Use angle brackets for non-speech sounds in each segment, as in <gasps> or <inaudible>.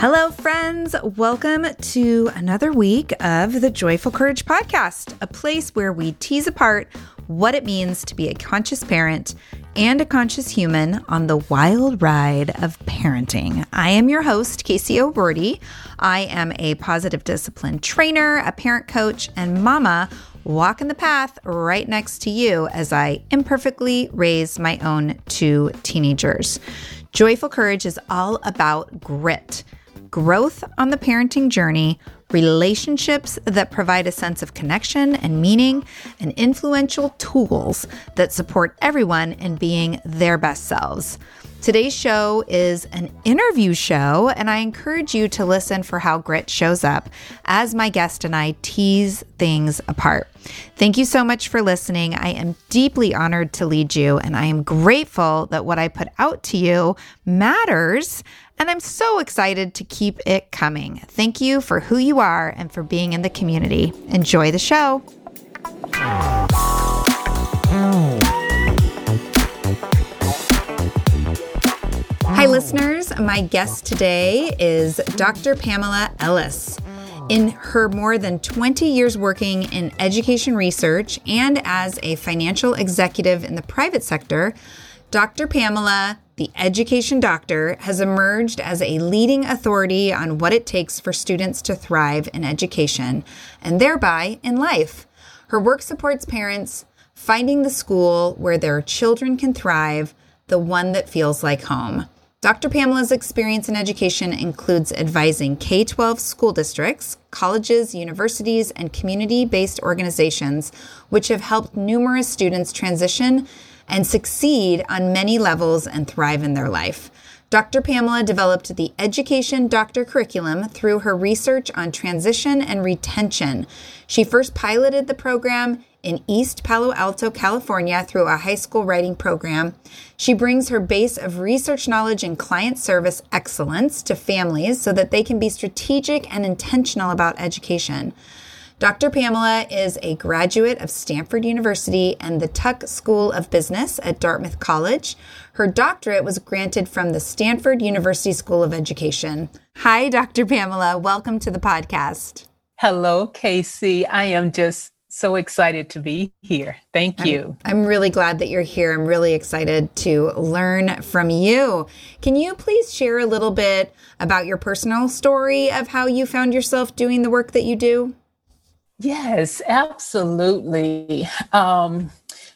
Hello, friends. Welcome to another week of the Joyful Courage Podcast, a place where we tease apart what it means to be a conscious parent and a conscious human on the wild ride of parenting. I am your host, Casey O'Rourke. I am a positive discipline trainer, a parent coach, and mama walking the path right next to you as I imperfectly raise my own two teenagers. Joyful Courage is all about grit growth on the parenting journey, relationships that provide a sense of connection and meaning, and influential tools that support everyone in being their best selves. Today's show is an interview show, and I encourage you to listen for how grit shows up as my guest and I tease things apart. Thank you so much for listening. I am deeply honored to lead you, and I am grateful that what I put out to you matters and I'm so excited to keep it coming. Thank you for who you are and for being in the community. Enjoy the show. Hi, listeners. My guest today is Dr. Pamela Ellis. In her more than 20 years working in education research and as a financial executive in the private sector, Dr. Pamela the education doctor has emerged as a leading authority on what it takes for students to thrive in education and thereby in life. Her work supports parents finding the school where their children can thrive, the one that feels like home. Dr. Pamela's experience in education includes advising K 12 school districts, colleges, universities, and community based organizations, which have helped numerous students transition and succeed on many levels and thrive in their life. Dr. Pamela developed the Education Doctor curriculum through her research on transition and retention. She first piloted the program in East Palo Alto, California, through a high school writing program. She brings her base of research knowledge and client service excellence to families so that they can be strategic and intentional about education. Dr. Pamela is a graduate of Stanford University and the Tuck School of Business at Dartmouth College. Her doctorate was granted from the Stanford University School of Education. Hi, Dr. Pamela. Welcome to the podcast. Hello, Casey. I am just so excited to be here. Thank you. I'm, I'm, really glad that you're here. I'm really excited to learn from you. Can you please share a little bit about your personal story of how you found yourself doing the work that you do? Yes, absolutely. Um,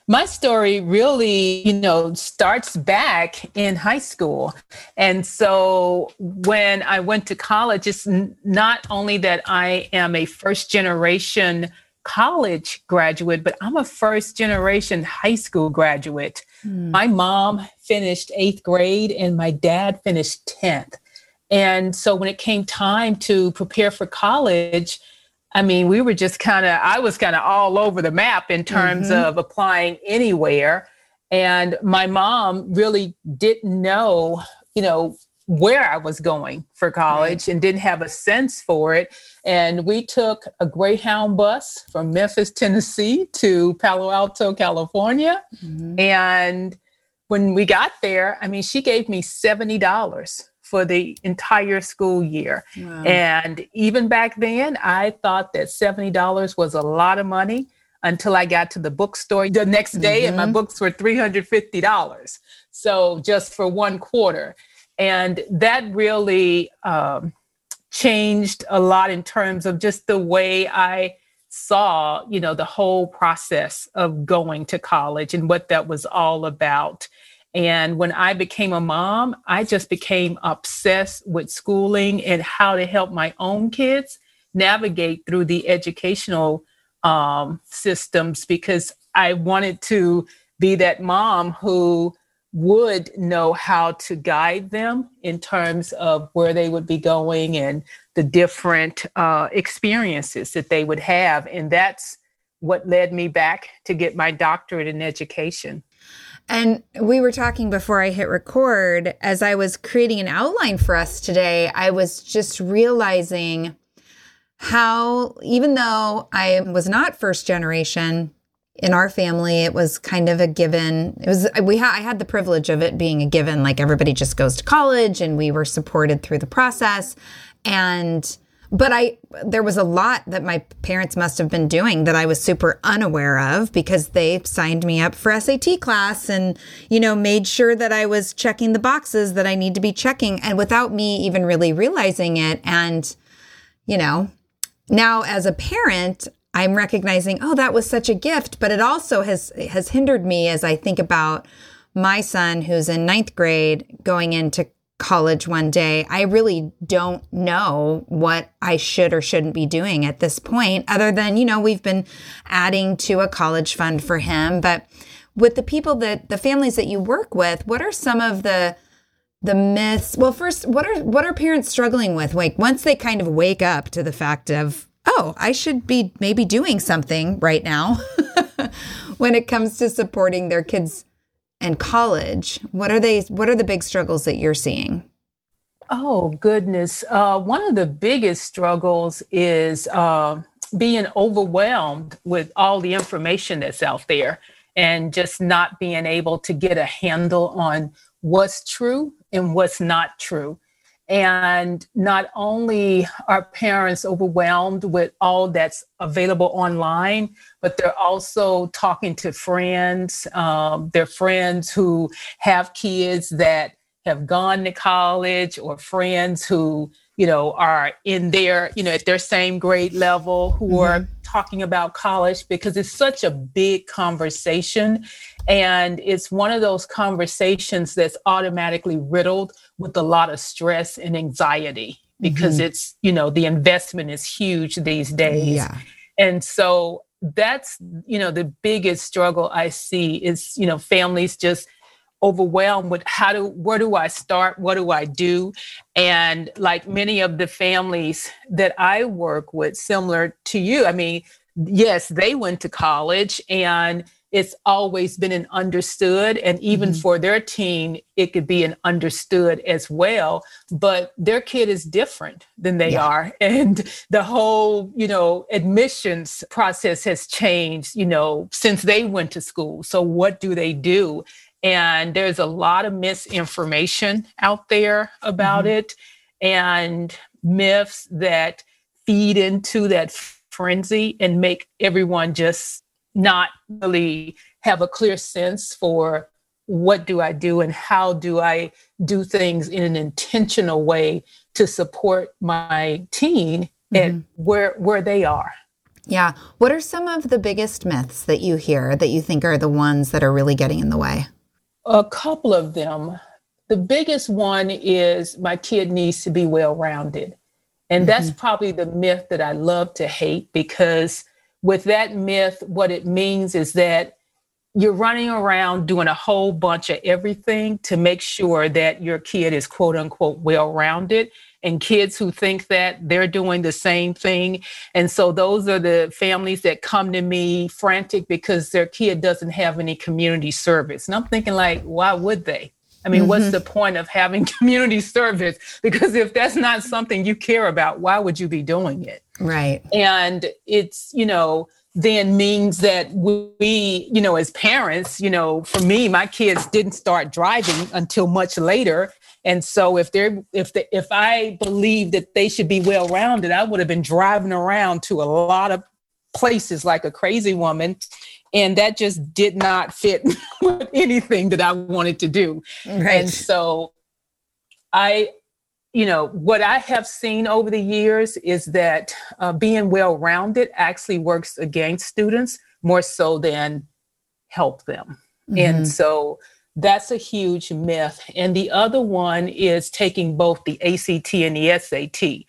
my story really, you know, starts back in high school. And so when I went to college, it's not only that I am a first generation college graduate, but I'm a first generation high school graduate. Mm. My mom finished eighth grade and my dad finished 10th. And so when it came time to prepare for college, I mean, we were just kind of, I was kind of all over the map in terms mm-hmm. of applying anywhere. And my mom really didn't know, you know, where I was going for college right. and didn't have a sense for it. And we took a Greyhound bus from Memphis, Tennessee to Palo Alto, California. Mm-hmm. And when we got there, I mean, she gave me $70 for the entire school year. Wow. And even back then, I thought that $70 was a lot of money until I got to the bookstore the next day mm-hmm. and my mm-hmm. books were $350. So just for one quarter. And that really um, changed a lot in terms of just the way I saw, you know, the whole process of going to college and what that was all about. And when I became a mom, I just became obsessed with schooling and how to help my own kids navigate through the educational um, systems because I wanted to be that mom who would know how to guide them in terms of where they would be going and the different uh, experiences that they would have. And that's what led me back to get my doctorate in education. And we were talking before I hit record. As I was creating an outline for us today, I was just realizing how, even though I was not first generation, in our family it was kind of a given it was we ha- i had the privilege of it being a given like everybody just goes to college and we were supported through the process and but i there was a lot that my parents must have been doing that i was super unaware of because they signed me up for sat class and you know made sure that i was checking the boxes that i need to be checking and without me even really realizing it. And you know now as a parent I'm recognizing, oh, that was such a gift, but it also has has hindered me as I think about my son who's in ninth grade going into college one day. I really don't know what I should or shouldn't be doing at this point, other than, you know, we've been adding to a college fund for him. But with the people that the families that you work with, what are some of the the myths? Well, first, what are what are parents struggling with? Like once they kind of wake up to the fact of oh, I should be maybe doing something right now <laughs> when it comes to supporting their kids and college. What are they what are the big struggles that you're seeing? Oh, goodness. Uh, one of the biggest struggles is uh, being overwhelmed with all the information that's out there and just not being able to get a handle on what's true and what's not true. And not only are parents overwhelmed with all that's available online, but they're also talking to friends, um, their friends who have kids that have gone to college or friends who you know are in their you know at their same grade level who mm-hmm. are talking about college because it's such a big conversation and it's one of those conversations that's automatically riddled with a lot of stress and anxiety because mm-hmm. it's, you know, the investment is huge these days. Yeah. And so that's, you know, the biggest struggle I see is, you know, families just overwhelmed with how do where do I start? What do I do? And like many of the families that I work with, similar to you, I mean, yes, they went to college and it's always been an understood and even mm-hmm. for their teen it could be an understood as well but their kid is different than they yeah. are <laughs> and the whole you know admissions process has changed you know since they went to school so what do they do and there's a lot of misinformation out there about mm-hmm. it and myths that feed into that frenzy and make everyone just not really have a clear sense for what do I do and how do I do things in an intentional way to support my teen mm-hmm. and where where they are. Yeah. What are some of the biggest myths that you hear that you think are the ones that are really getting in the way? A couple of them. The biggest one is my kid needs to be well rounded. And mm-hmm. that's probably the myth that I love to hate because with that myth, what it means is that you're running around doing a whole bunch of everything to make sure that your kid is quote unquote well rounded. And kids who think that they're doing the same thing. And so those are the families that come to me frantic because their kid doesn't have any community service. And I'm thinking, like, why would they? I mean, mm-hmm. what's the point of having <laughs> community service? Because if that's not something you care about, why would you be doing it? Right. And it's, you know, then means that we, you know, as parents, you know, for me, my kids didn't start driving until much later. And so if they're if the if I believe that they should be well rounded, I would have been driving around to a lot of places like a crazy woman. And that just did not fit <laughs> with anything that I wanted to do. Right. And so I you know, what I have seen over the years is that uh, being well rounded actually works against students more so than help them. Mm-hmm. And so that's a huge myth. And the other one is taking both the ACT and the SAT.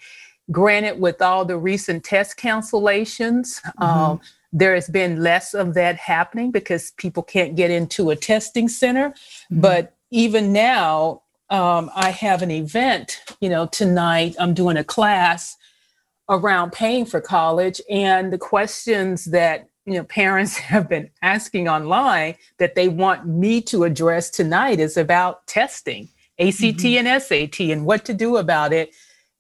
Granted, with all the recent test cancellations, mm-hmm. um, there has been less of that happening because people can't get into a testing center. Mm-hmm. But even now, um, I have an event, you know, tonight. I'm doing a class around paying for college, and the questions that you know parents <laughs> have been asking online that they want me to address tonight is about testing, ACT mm-hmm. and SAT, and what to do about it.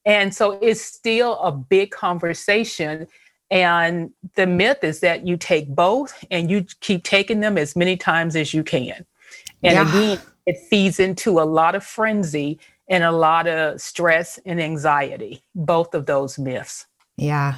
And so it's still a big conversation. And the myth is that you take both and you keep taking them as many times as you can. And yeah. again, it feeds into a lot of frenzy and a lot of stress and anxiety, both of those myths. Yeah.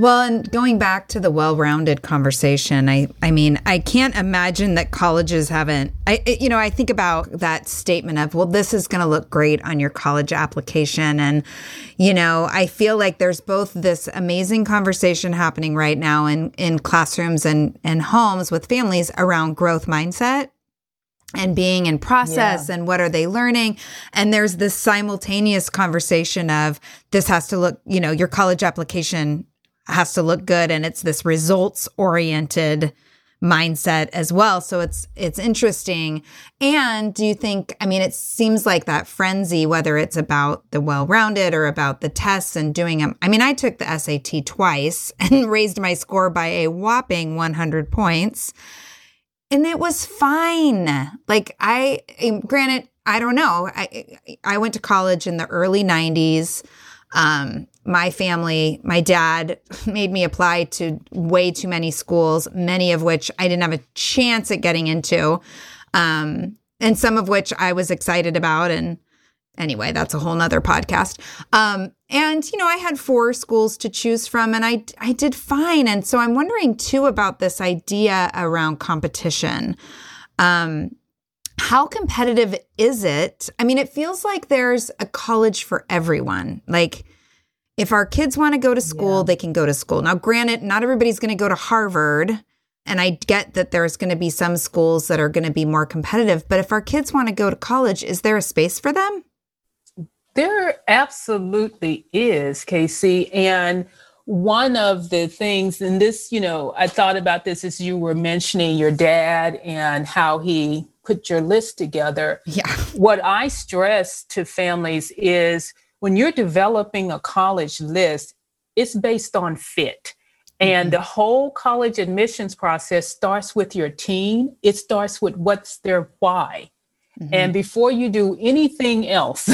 Well, and going back to the well-rounded conversation, I I mean, I can't imagine that colleges haven't I you know, I think about that statement of, well, this is going to look great on your college application and you know, I feel like there's both this amazing conversation happening right now in in classrooms and and homes with families around growth mindset and being in process yeah. and what are they learning and there's this simultaneous conversation of this has to look you know your college application has to look good and it's this results oriented mindset as well. So it's it's interesting. And do you think I mean it seems like that frenzy whether it's about the well-rounded or about the tests and doing them. I mean I took the SAT twice <laughs> and raised my score by a whopping 100 points. And it was fine. Like I granted I don't know. I I went to college in the early 90s. Um, my family, my dad <laughs> made me apply to way too many schools, many of which I didn't have a chance at getting into, um, and some of which I was excited about. And anyway, that's a whole nother podcast. Um, and you know, I had four schools to choose from, and I I did fine. And so I'm wondering too about this idea around competition. Um, how competitive is it? I mean, it feels like there's a college for everyone. Like if our kids want to go to school, yeah. they can go to school. Now, granted, not everybody's going to go to Harvard. And I get that there's going to be some schools that are going to be more competitive. But if our kids want to go to college, is there a space for them? There absolutely is, Casey. And one of the things, and this, you know, I thought about this as you were mentioning your dad and how he put your list together. Yeah. What I stress to families is, when you're developing a college list, it's based on fit. And mm-hmm. the whole college admissions process starts with your team. It starts with what's their why. Mm-hmm. And before you do anything else,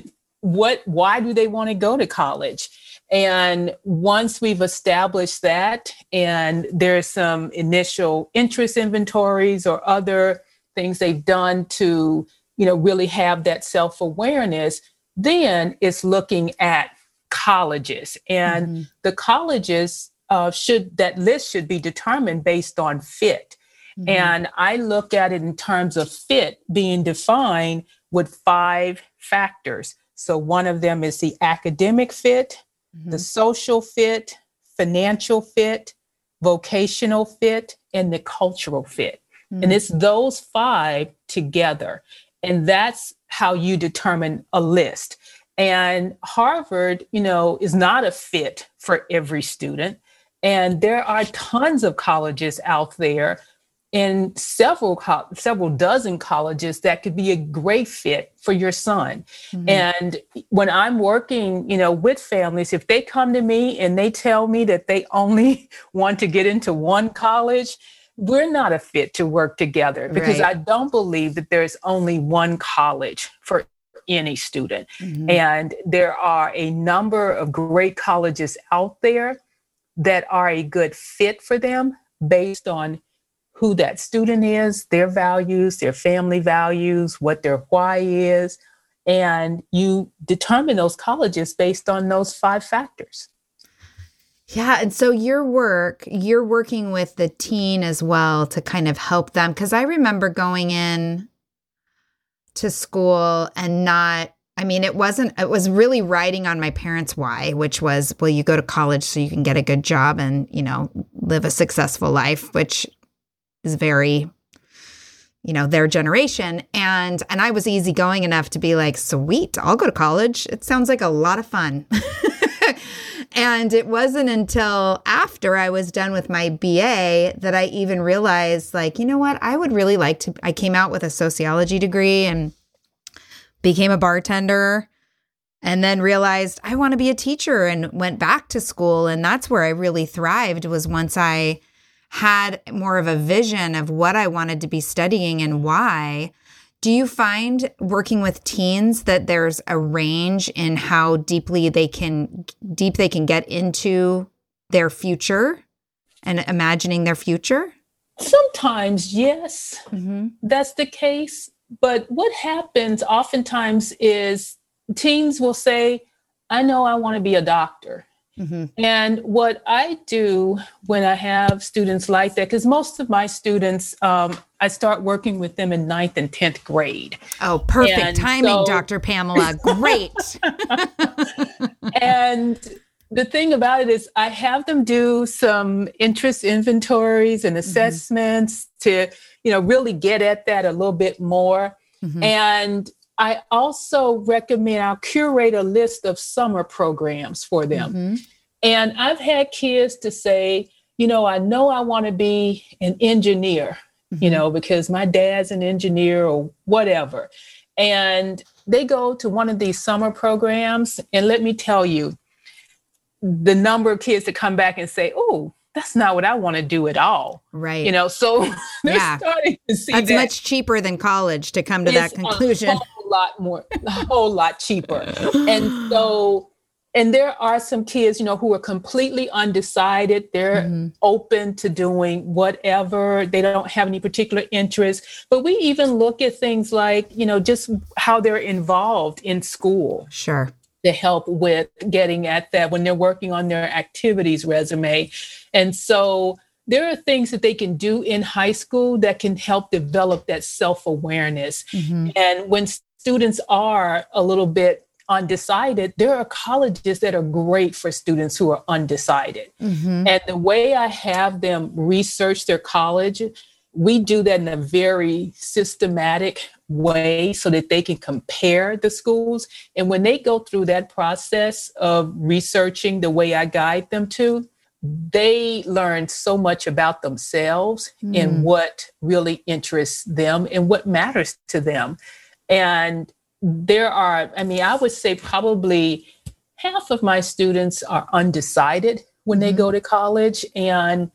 <laughs> what why do they want to go to college? And once we've established that and there's some initial interest inventories or other things they've done to, you know, really have that self-awareness, then it's looking at colleges, and mm-hmm. the colleges uh, should that list should be determined based on fit. Mm-hmm. And I look at it in terms of fit being defined with five factors. So one of them is the academic fit, mm-hmm. the social fit, financial fit, vocational fit, and the cultural fit. And mm-hmm. it's those five together. And that's how you determine a list. And Harvard, you know, is not a fit for every student. And there are tons of colleges out there in several several dozen colleges that could be a great fit for your son. Mm-hmm. And when I'm working, you know, with families, if they come to me and they tell me that they only <laughs> want to get into one college, we're not a fit to work together because right. I don't believe that there's only one college for any student. Mm-hmm. And there are a number of great colleges out there that are a good fit for them based on who that student is, their values, their family values, what their why is. And you determine those colleges based on those five factors. Yeah. And so your work, you're working with the teen as well to kind of help them. Cause I remember going in to school and not, I mean, it wasn't, it was really riding on my parents' why, which was, well, you go to college so you can get a good job and, you know, live a successful life, which is very, you know, their generation. And, and I was easygoing enough to be like, sweet, I'll go to college. It sounds like a lot of fun. <laughs> And it wasn't until after I was done with my BA that I even realized, like, you know what? I would really like to. I came out with a sociology degree and became a bartender and then realized I want to be a teacher and went back to school. And that's where I really thrived was once I had more of a vision of what I wanted to be studying and why. Do you find working with teens that there's a range in how deeply they can deep they can get into their future and imagining their future? Sometimes, yes, mm-hmm. that's the case. But what happens oftentimes is teens will say, I know I want to be a doctor. Mm-hmm. And what I do when I have students like that, because most of my students, um, I start working with them in ninth and 10th grade. Oh, perfect and timing, so, Dr. Pamela. Great. <laughs> and the thing about it is, I have them do some interest inventories and mm-hmm. assessments mm-hmm. to, you know, really get at that a little bit more. Mm-hmm. And I also recommend I'll curate a list of summer programs for them. Mm-hmm. And I've had kids to say, you know, I know I want to be an engineer, mm-hmm. you know, because my dad's an engineer or whatever. And they go to one of these summer programs. And let me tell you, the number of kids that come back and say, oh, that's not what I want to do at all. Right. You know, so <laughs> they're yeah. starting to see that's that much cheaper than college to come to that conclusion. A whole lot more, a whole lot cheaper. and so, and there are some kids, you know, who are completely undecided. They're mm-hmm. open to doing whatever. They don't have any particular interest. But we even look at things like, you know, just how they're involved in school. Sure to help with getting at that when they're working on their activities resume. And so there are things that they can do in high school that can help develop that self awareness. Mm-hmm. And when students are a little bit undecided, there are colleges that are great for students who are undecided. Mm-hmm. And the way I have them research their college, we do that in a very systematic way so that they can compare the schools. And when they go through that process of researching the way I guide them to, they learn so much about themselves mm. and what really interests them and what matters to them. And there are, I mean, I would say probably half of my students are undecided when mm. they go to college. And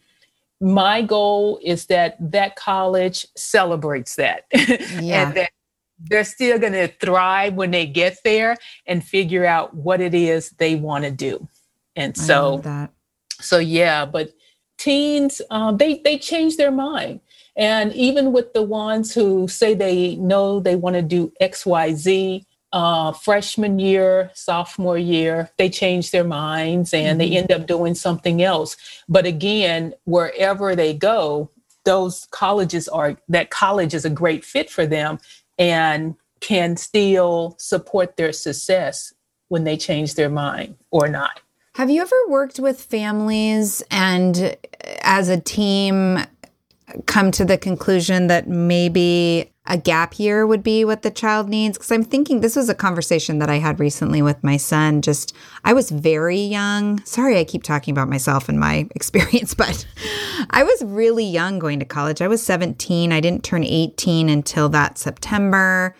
my goal is that that college celebrates that <laughs> yeah. and that they're still going to thrive when they get there and figure out what it is they want to do and so so yeah but teens um, they they change their mind and even with the ones who say they know they want to do xyz uh, freshman year, sophomore year, they change their minds and mm-hmm. they end up doing something else. But again, wherever they go, those colleges are that college is a great fit for them and can still support their success when they change their mind or not. Have you ever worked with families and as a team come to the conclusion that maybe a gap year would be what the child needs? Because i'm thinking this was a conversation that i had recently with my son. Just i was very young. Sorry i keep talking about myself and my <laughs> experience but i was really young going to college. I was 17 i didn't turn 18 until that september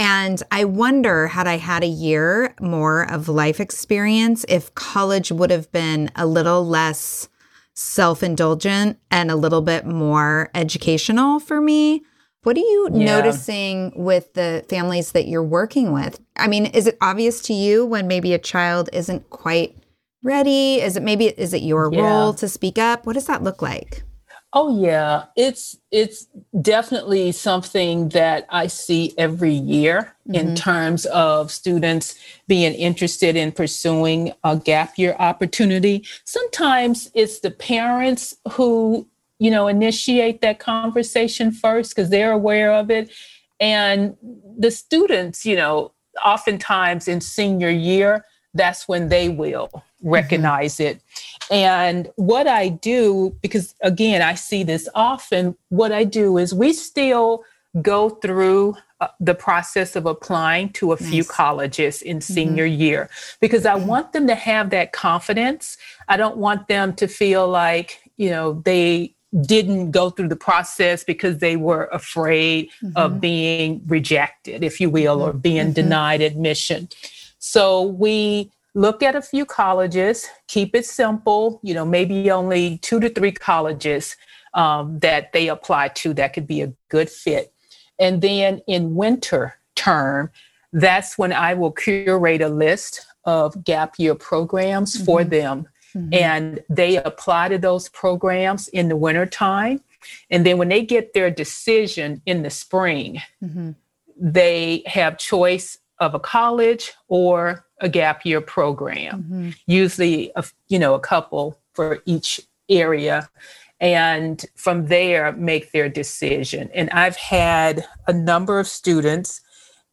and I wonder, had I had a year more of life experience, if college would have been a little less self indulgent and a little bit more educational for me. What are you yeah. noticing with the families that you're working with? I mean, is it obvious to you when maybe a child isn't quite ready? Is it maybe is it your yeah. role to speak up? What does that look like? Oh yeah, it's it's definitely something that I see every year mm-hmm. in terms of students being interested in pursuing a gap year opportunity. Sometimes it's the parents who you know, initiate that conversation first because they're aware of it. And the students, you know, oftentimes in senior year, that's when they will. Recognize mm-hmm. it. And what I do, because again, I see this often, what I do is we still go through uh, the process of applying to a nice. few colleges in mm-hmm. senior mm-hmm. year because I want them to have that confidence. I don't want them to feel like, you know, they didn't go through the process because they were afraid mm-hmm. of being rejected, if you will, or being mm-hmm. denied admission. So we look at a few colleges, keep it simple, you know, maybe only two to three colleges um, that they apply to that could be a good fit. And then in winter term, that's when I will curate a list of gap year programs mm-hmm. for them Mm-hmm. And they apply to those programs in the wintertime. And then when they get their decision in the spring, mm-hmm. they have choice of a college or a gap year program, mm-hmm. usually a, you know a couple for each area and from there make their decision and i've had a number of students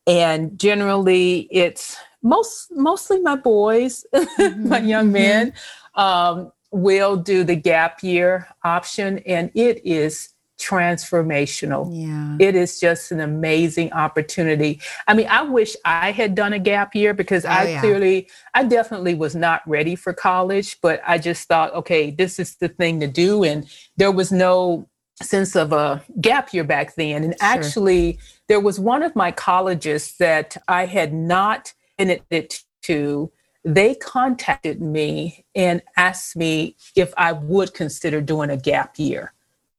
and generally it's most mostly my boys <laughs> mm-hmm. my young men um, will do the gap year option, and it is transformational. Yeah. It is just an amazing opportunity. I mean, I wish I had done a gap year because Oh, I yeah. clearly, I definitely was not ready for college, but I just thought, okay, this is the thing to do. And there was no sense of a gap year back then. And Sure. actually, there was one of my colleges that I had not been it to. They contacted me and asked me if I would consider doing a gap year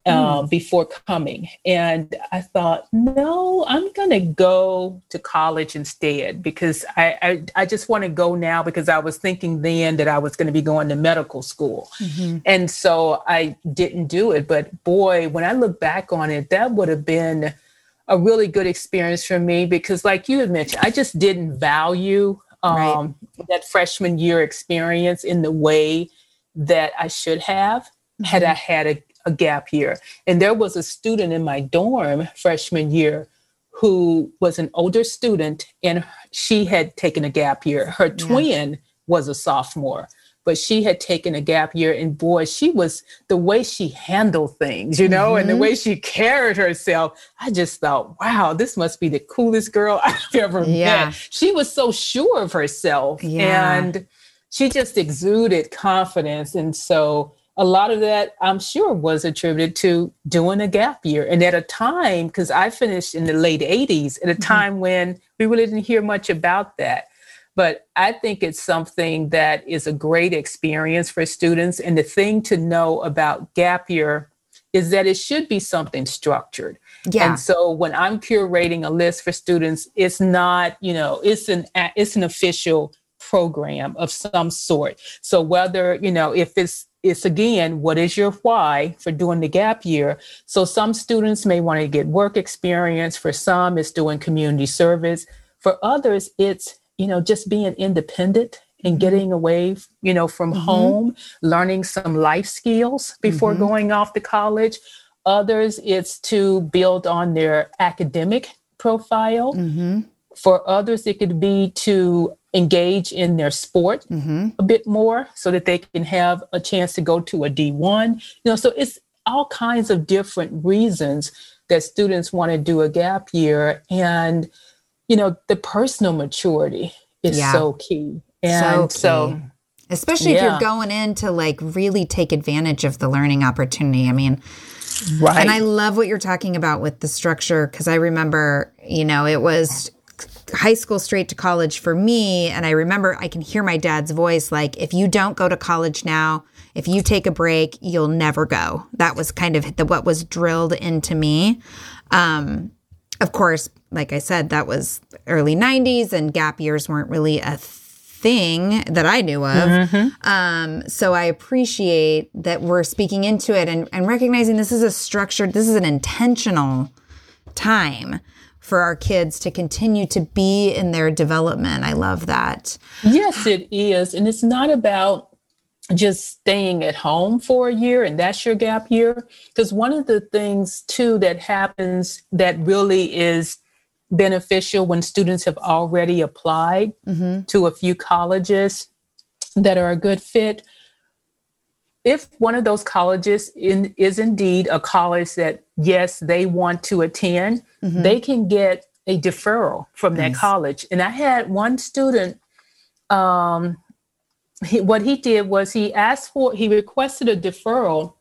uh, before coming. And I thought, no, I'm going to go to college instead because I, I, I just want to go now because I was thinking then that I was going to be going to medical school. And so I didn't do it. But boy, when I look back on it, that would have been a really good experience for me because, like you had mentioned, I just didn't value Right. um, that freshman year experience in the way that I should have had I had a, a gap year. And there was a student in my dorm freshman year who was an older student and she had taken a gap year. Her twin was a sophomore, but she had taken a gap year. And boy, she was the way she handled things, you know, and the mm-hmm. way she carried herself. I just thought, wow, this must be the coolest girl <laughs> I've ever Yeah. met. She was so sure of herself. Yeah. And she just exuded confidence. And so a lot of that, I'm sure, was attributed to doing a gap year. And at a time, because I finished in the late 80s, at a mm-hmm. time when we really didn't hear much about that. But I think it's something that is a great experience for students. And the thing to know about gap year is that it should be something structured. Yeah. And so when I'm curating a list for students, it's not, you know, it's an it's an official program of some sort. So whether, you know, if it's it's again, what is your why for doing the gap year? So some students may want to get work experience. For some, it's doing community service. For others, it's, you know, just being independent and mm-hmm. getting away, you know, from mm-hmm. home, learning some life skills before mm-hmm. going off to college. Others, it's to build on their academic profile. Mm-hmm. For others, it could be to engage in their sport Mm-hmm. a bit more so that they can have a chance to go to a D1. You know, so it's all kinds of different reasons that students want to do a gap year. And, you know, the personal maturity is Yeah. so key. And key. so, Especially if you're going in to like really take advantage of the learning opportunity. I mean, right. And I love what you're talking about with the structure because I remember, you know, it was high school straight to college for me. And I remember I can hear my dad's voice like, if you don't go to college now, if you take a break, you'll never go. That was kind of the, what was drilled into me. Um, of course, like I said, that was early 90s and gap years weren't really a thing that I knew of. Um, so I appreciate that we're speaking into it and, and recognizing this is a structured, this is an intentional time for our kids to continue to be in their development. I love that. Yes, it is. And it's not about just staying at home for a year and that's your gap year. Because one of the things, too, that happens that really is beneficial when students have already applied mm-hmm. to a few colleges that are a good fit. If one of those colleges in, is indeed a college that, yes, they want to attend, they can get a deferral from that college. And I had one student um, he, what he did was he asked for he requested a deferral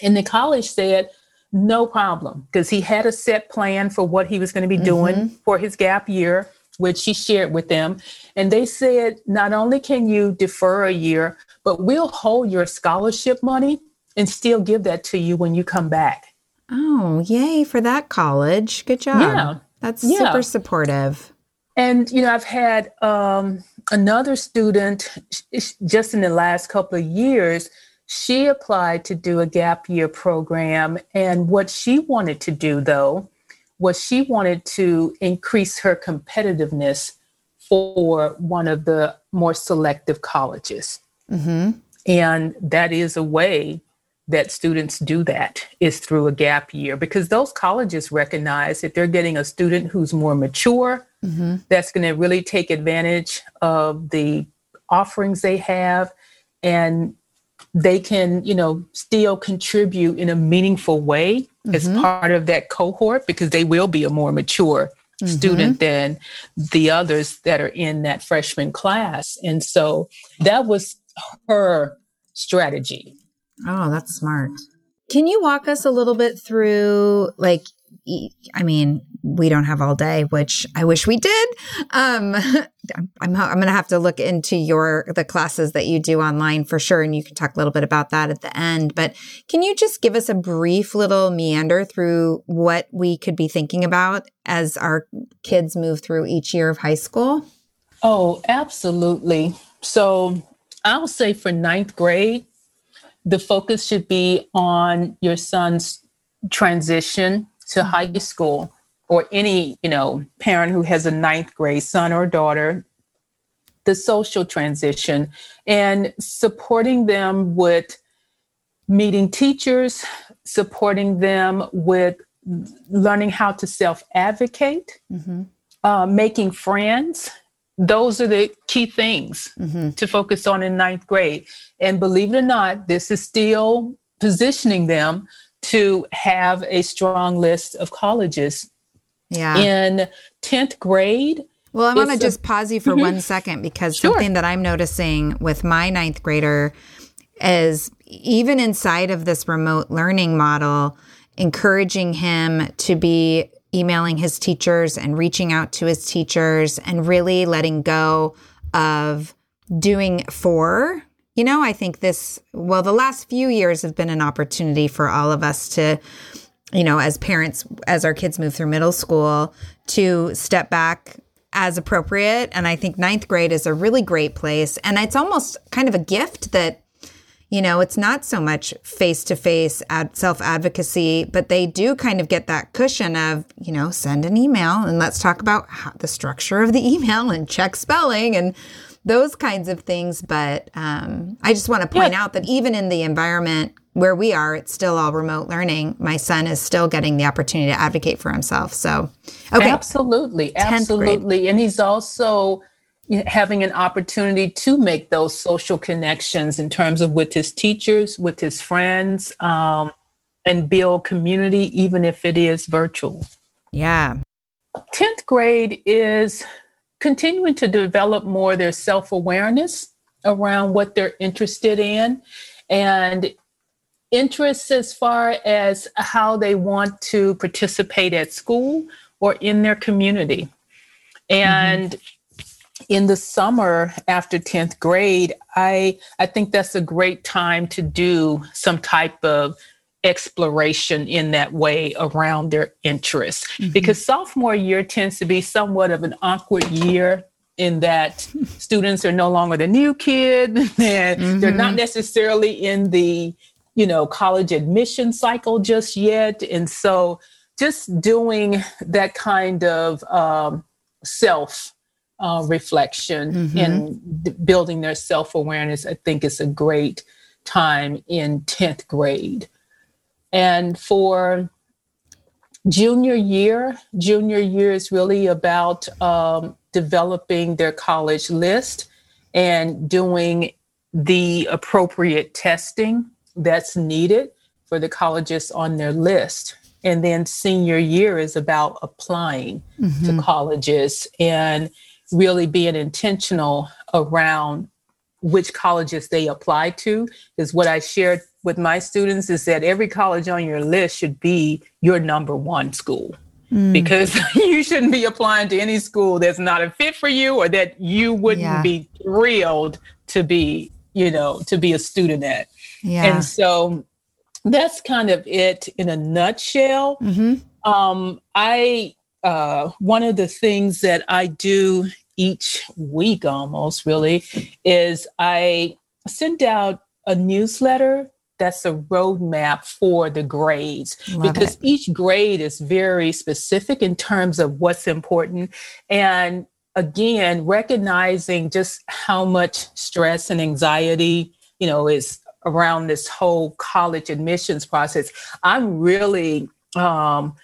and the college said no problem because he had a set plan for what he was going to be doing for his gap year which he shared with them. And they said not only can you defer a year but we'll hold your scholarship money and still give that to you when you come back Oh, yay for that college. Good job. Yeah. That's Yeah. super supportive. And you know, I've had um, another student just in the last couple of years. She applied to do a gap year program, and what she wanted to do though was she wanted to increase her competitiveness for one of the more selective colleges, and that is a way that students do that is through a gap year because those colleges recognize that they're getting a student who's more mature that's going to really take advantage of the offerings they have and they can you know still contribute in a meaningful way mm-hmm. as part of that cohort because they will be a more mature mm-hmm. student than the others that are in that freshman class. And so that was her strategy. Oh, that's smart. Can you walk us a little bit through like I mean, we don't have all day, which I wish we did. Um, <laughs> I'm, I'm, I'm going to have to look into your the classes that you do online for sure, and you can talk a little bit about that at the end. But can you just give us a brief little meander through what we could be thinking about as our kids move through each year of high school? Oh, absolutely. So I'll say for ninth grade, the focus should be on your son's transition to high school or any, you know, parent who has a ninth grade son or daughter, the social transition and supporting them with meeting teachers, supporting them with learning how to self advocate, mm-hmm. uh, making friends. Those are the key things mm-hmm. to focus on in ninth grade. And believe it or not, this is still positioning them to have a strong list of colleges. Yeah. In 10th grade. Well, I want to just pause you for mm-hmm. one second because sure. something that I'm noticing with my ninth grader is even inside of this remote learning model, encouraging him to be emailing his teachers and reaching out to his teachers and really letting go of doing for you know, I think this, well, the last few years have been an opportunity for all of us to, you know, as parents, as our kids move through middle school, to step back as appropriate. And I think ninth grade is a really great place. And it's almost kind of a gift that, you know, it's not so much face to face self advocacy, but they do kind of get that cushion of, you know, send an email and let's talk about how, the structure of the email and check spelling and, those kinds of things. But um, I just want to point yeah. out that even in the environment where we are, it's still all remote learning. My son is still getting the opportunity to advocate for himself. So, okay. Absolutely. Absolutely. And he's also having an opportunity to make those social connections in terms of with his teachers, with his friends, um, and build community, even if it is virtual. Yeah. 10th grade is continuing to develop more their self awareness around what they're interested in and interests as far as how they want to participate at school or in their community. And mm-hmm. In the summer after 10th grade, I, I think that's a great time to do some type of exploration in that way around their interests mm-hmm. because sophomore year tends to be somewhat of an awkward year in that students are no longer the new kid <laughs> and mm-hmm. they're not mm-hmm. necessarily in the you know college admission cycle just yet and so just doing that kind of um, self uh, reflection mm-hmm. and d- building their self-awareness i think is a great time in 10th grade and for junior year, junior year is really about um, developing their college list and doing the appropriate testing that's needed for the colleges on their list. And then senior year is about applying mm-hmm. to colleges and really being intentional around which colleges they apply to. Is what I shared with my students is that every college on your list should be your number one school. Mm. Because <laughs> you shouldn't be applying to any school that's not a fit for you or that you wouldn't yeah. be thrilled to be, you know, to be a student at. Yeah. And so that's kind of it in a nutshell. Mm-hmm. Um, I uh, one of the things that I do each week almost really is I send out a newsletter that's a roadmap for the grades Love because it. each grade is very specific in terms of what's important. And again, recognizing just how much stress and anxiety, you know, is around this whole college admissions process. I'm really um,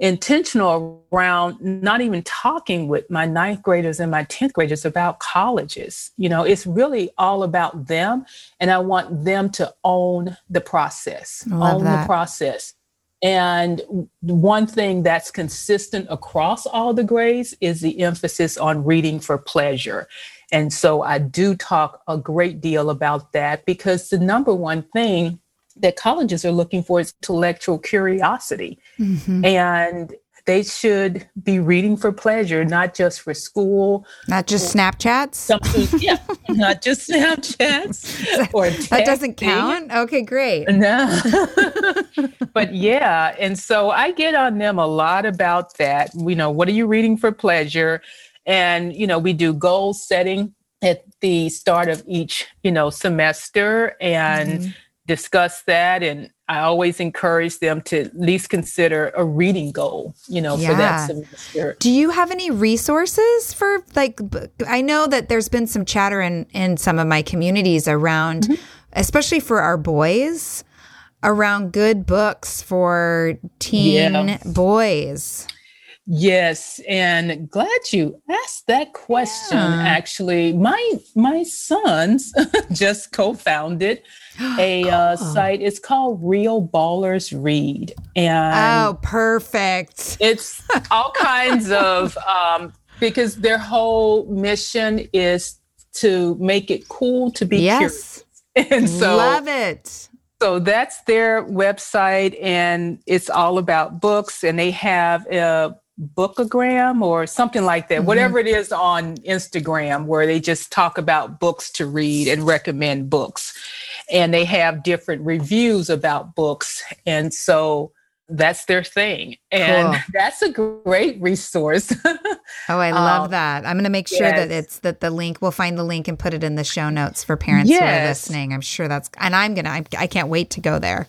intentional around not even talking with my ninth graders and my 10th graders about colleges. You know, it's really all about them. And I want them to own the process, own that. the process. And one thing that's consistent across all the grades is the emphasis on reading for pleasure. And so I do talk a great deal about that because the number one thing that colleges are looking for is intellectual curiosity. Mm-hmm. And they should be reading for pleasure, not just for school. Not just Snapchats? <laughs> Yeah, not just Snapchats. <laughs> or that doesn't count? Okay, great. No. <laughs> but yeah, and so I get on them a lot about that. You know, what are you reading for pleasure? And, you know, we do goal setting at the start of each, you know, semester and mm-hmm. Discuss that and I always encourage them to at least consider a reading goal, you know, yeah. for that semester. Do you have any resources for like I know that there's been some chatter in in some of my communities around mm-hmm. especially for our boys around good books for teen yeah. boys. Yes, and glad you asked that question. Yeah. Actually, my my sons <laughs> just co-founded <gasps> a uh, site. It's called Real Ballers Read, and oh, perfect! It's all kinds of <laughs> um, because their whole mission is to make it cool to be yes. curious, and so love it. So that's their website, and it's all about books. And they have a bookagram or something like that, mm-hmm. whatever it is on Instagram, where they just talk about books to read and recommend books. And they have different reviews about books. And so that's their thing. And cool. <laughs> that's a great resource. oh, I <laughs> love um, that. I'm going to make sure yes. that it's that the link, we'll find the link and put it in the show notes for parents yes. who are listening. I'm sure that's, and I'm going to, I can't wait to go there.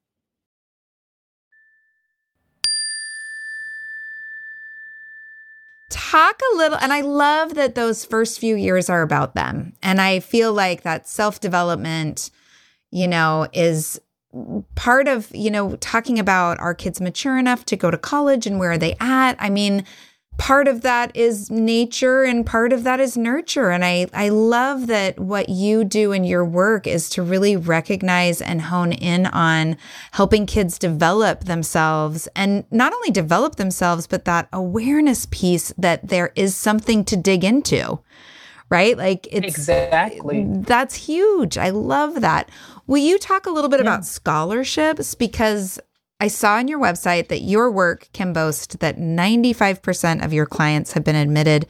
Talk a little and i love that those first few years are about them. And i feel like that self-development you know is part of you know talking about our kids mature enough to go to college and where are they at. I mean part of that is nature and part of that is nurture. And I, I love that what you do in your work is to really recognize and hone in on helping kids develop themselves and not only develop themselves, but that awareness piece that there is something to dig into. Right? Like it's exactly that's huge. I love that. Will you talk a little bit yeah. about scholarships? Because I saw on your website that your work can boast that 95% of your clients have been admitted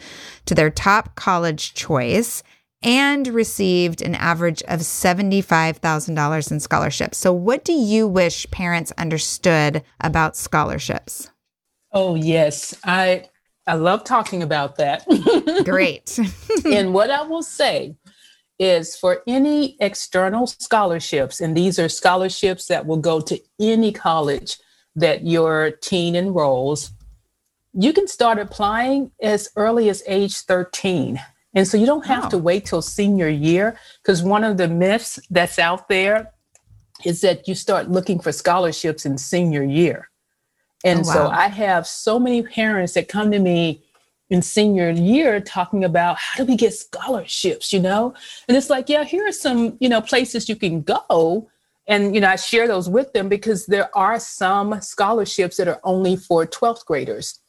to their top college choice and received an average of $75,000 in scholarships. So, what do you wish parents understood about scholarships? Oh, yes. I I love talking about that. <laughs> Great. <laughs> and what I will say is for any external scholarships, and these are scholarships that will go to any college that your teen enrolls, you can start applying as early as age 13. And so you don't have wow. to wait till senior year because one of the myths that's out there is that you start looking for scholarships in senior year. And oh, wow. so I have so many parents that come to me in senior year talking about how do we get scholarships, you know? And it's like, yeah, here are some, you know, places you can go. And, you know, I share those with them because there are some scholarships that are only for 12th graders.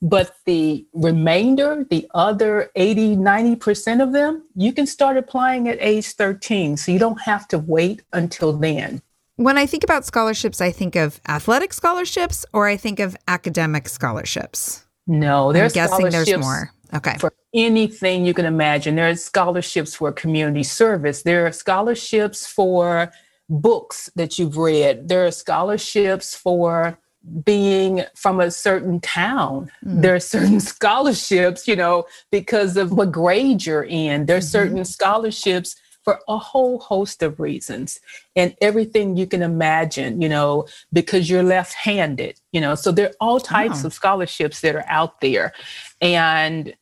But the remainder, the other 80, 90% of them, you can start applying at age 13. So you don't have to wait until then. When I think about scholarships, I think of athletic scholarships or I think of academic scholarships. No, there's I'm guessing there's more. Okay. For anything you can imagine. There are scholarships for community service. There are scholarships for books that you've read. There are scholarships for being from a certain town. Mm. There are certain <laughs> scholarships, you know, because of what grade you're in. There are mm-hmm. certain scholarships for a whole host of reasons and everything you can imagine, you know, because you're left handed, you know. So there are all types oh. of scholarships that are out there. And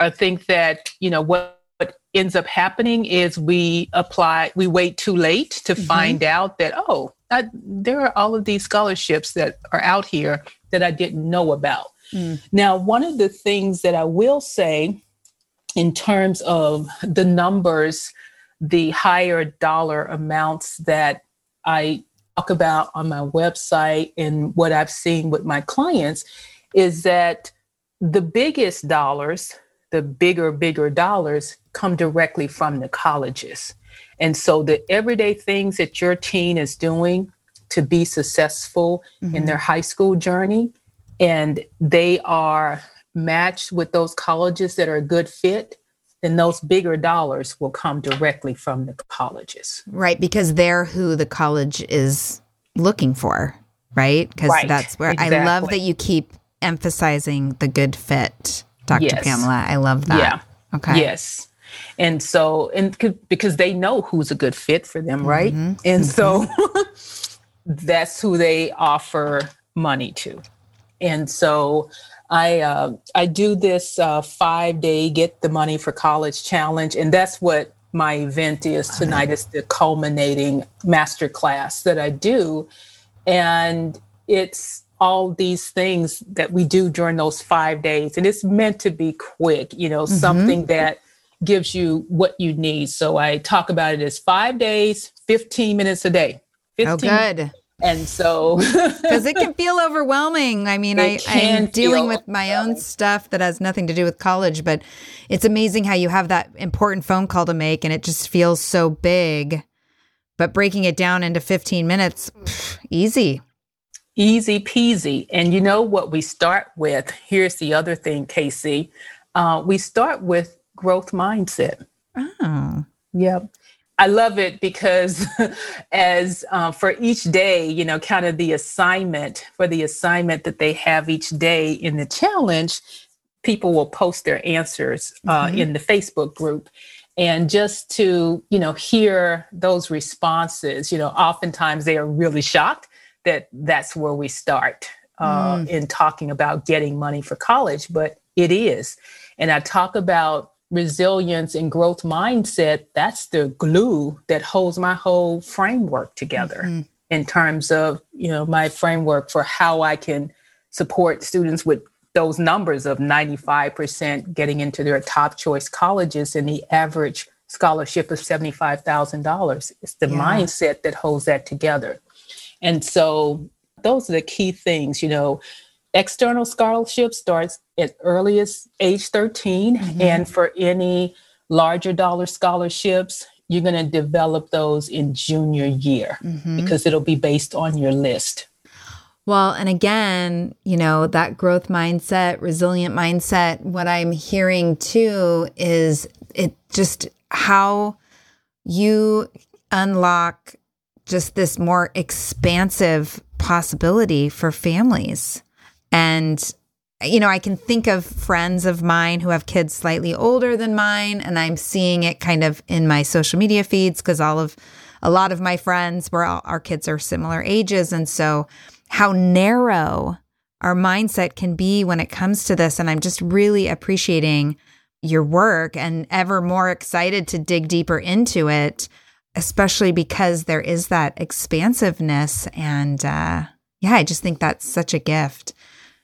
I think that, you know, what what ends up happening is we apply, we wait too late to mm-hmm. find out that, oh, I, there are all of these scholarships that are out here that I didn't know about. Mm. Now, one of the things that I will say in terms of the numbers, the higher dollar amounts that I talk about on my website and what I've seen with my clients is that the biggest dollars, the bigger, bigger dollars come directly from the colleges. And so the everyday things that your teen is doing to be successful mm-hmm. in their high school journey, and they are matched with those colleges that are a good fit, then those bigger dollars will come directly from the colleges. Right, because they're who the college is looking for, right? Because right, that's where exactly. I love that you keep emphasizing the good fit, Dr. Yes. Pamela. I love that. Yeah. Okay. Yes. And so, and because they know who's a good fit for them, right? Mm-hmm. And mm-hmm. so <laughs> that's who they offer money to. And so I uh, I do this uh, five day get the money for college challenge, and that's what my event is tonight. Is the culminating master class that I do, and it's all these things that we do during those five days, and it's meant to be quick. You know, mm-hmm. something that gives you what you need. So I talk about it as five days, 15 minutes a day. 15 oh, good. And so, <laughs> because it can feel overwhelming. I mean, I, I'm dealing with my own stuff that has nothing to do with college, but it's amazing how you have that important phone call to make and it just feels so big. But breaking it down into 15 minutes, pff, easy. Easy peasy. And you know what we start with? Here's the other thing, Casey. Uh, we start with growth mindset. Oh. Yep. I love it because <laughs> as uh, for each day, you know, kind of the assignment for the assignment that they have each day in the challenge, people will post their answers uh, mm-hmm. in the Facebook group. And just to, you know, hear those responses, you know, oftentimes they are really shocked that that's where we start uh, mm. in talking about getting money for college, but it is. And I talk about resilience and growth mindset, that's the glue that holds my whole framework together mm-hmm. in terms of, you know, my framework for how I can support students with those numbers of 95% getting into their top choice colleges and the average scholarship of $75,000. It's the yeah. mindset that holds that together. And so those are the key things, you know, external scholarship starts at earliest age 13 mm-hmm. and for any larger dollar scholarships you're going to develop those in junior year mm-hmm. because it'll be based on your list well, and again, you know, that growth mindset, resilient mindset, what I'm hearing too is it just how you unlock just this more expansive possibility for families. And you know, I can think of friends of mine who have kids slightly older than mine, and I'm seeing it kind of in my social media feeds because all of a lot of my friends were all, our kids are similar ages. And so, how narrow our mindset can be when it comes to this. And I'm just really appreciating your work and ever more excited to dig deeper into it, especially because there is that expansiveness. And uh, yeah, I just think that's such a gift.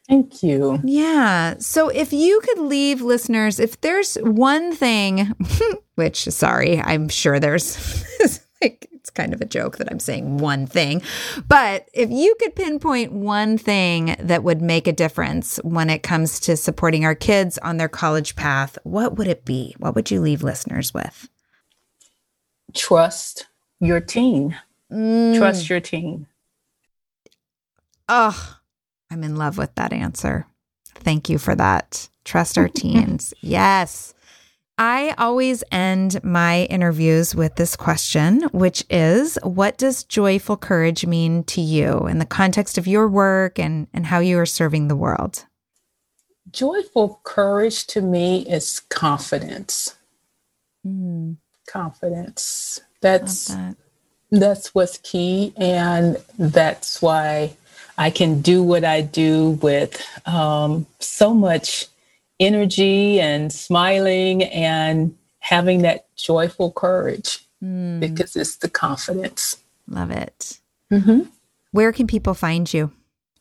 Thank you. Yeah. So if you could leave listeners, if there's one thing, <laughs> which, sorry, I'm sure there's <laughs> like, it's kind of a joke that I'm saying one thing, but if you could pinpoint one thing that would make a difference when it comes to supporting our kids on their college path, what would it be? What would you leave listeners with? Trust your teen. Mm. Trust your teen. Oh, I'm in love with that answer. Thank you for that. Trust our <laughs> teens. yes. I always end my interviews with this question, which is What does joyful courage mean to you in the context of your work and, and how you are serving the world? Joyful courage to me is confidence. Mm. Confidence. That's that. that's what's key. And that's why I can do what I do with um, so much energy and smiling and having that joyful courage mm. because it's the confidence. Love it. Mm-hmm. Where can people find you?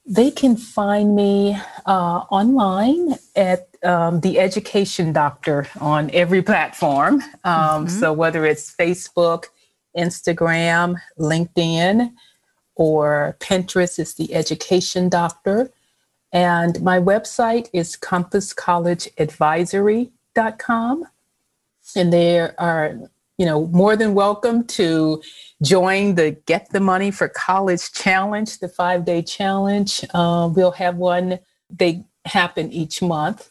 They can find me uh, online at um, The Education Doctor on every platform. Um, mm-hmm. So whether it's Facebook, Instagram, LinkedIn, or Pinterest is the Education Doctor. And my website is compasscollegeadvisory.com. And there are, you know, more than welcome to join the Get the Money for College Challenge, the five day challenge. Uh, we'll have one, they happen each month.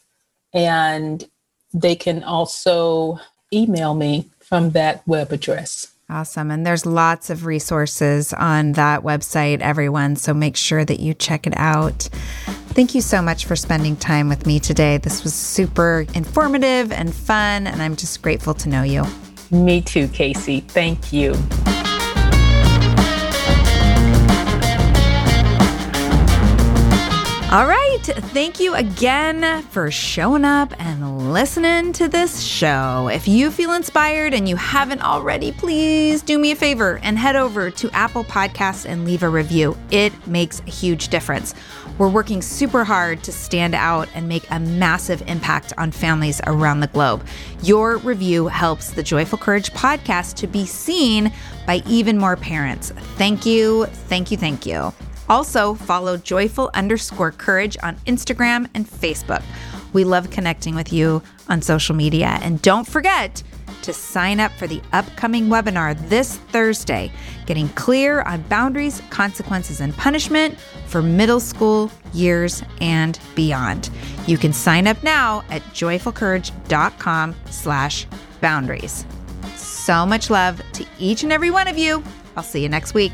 And they can also email me from that web address. Awesome. And there's lots of resources on that website, everyone. So make sure that you check it out. Thank you so much for spending time with me today. This was super informative and fun, and I'm just grateful to know you. Me too, Casey. Thank you. All right. Thank you again for showing up and listening to this show. If you feel inspired and you haven't already, please do me a favor and head over to Apple Podcasts and leave a review. It makes a huge difference. We're working super hard to stand out and make a massive impact on families around the globe. Your review helps the Joyful Courage podcast to be seen by even more parents. Thank you, thank you, thank you. Also, follow joyful underscore courage on Instagram and Facebook. We love connecting with you on social media. And don't forget to sign up for the upcoming webinar this Thursday, getting clear on boundaries, consequences, and punishment for middle school years and beyond. You can sign up now at joyfulcourage.com slash boundaries. So much love to each and every one of you. I'll see you next week.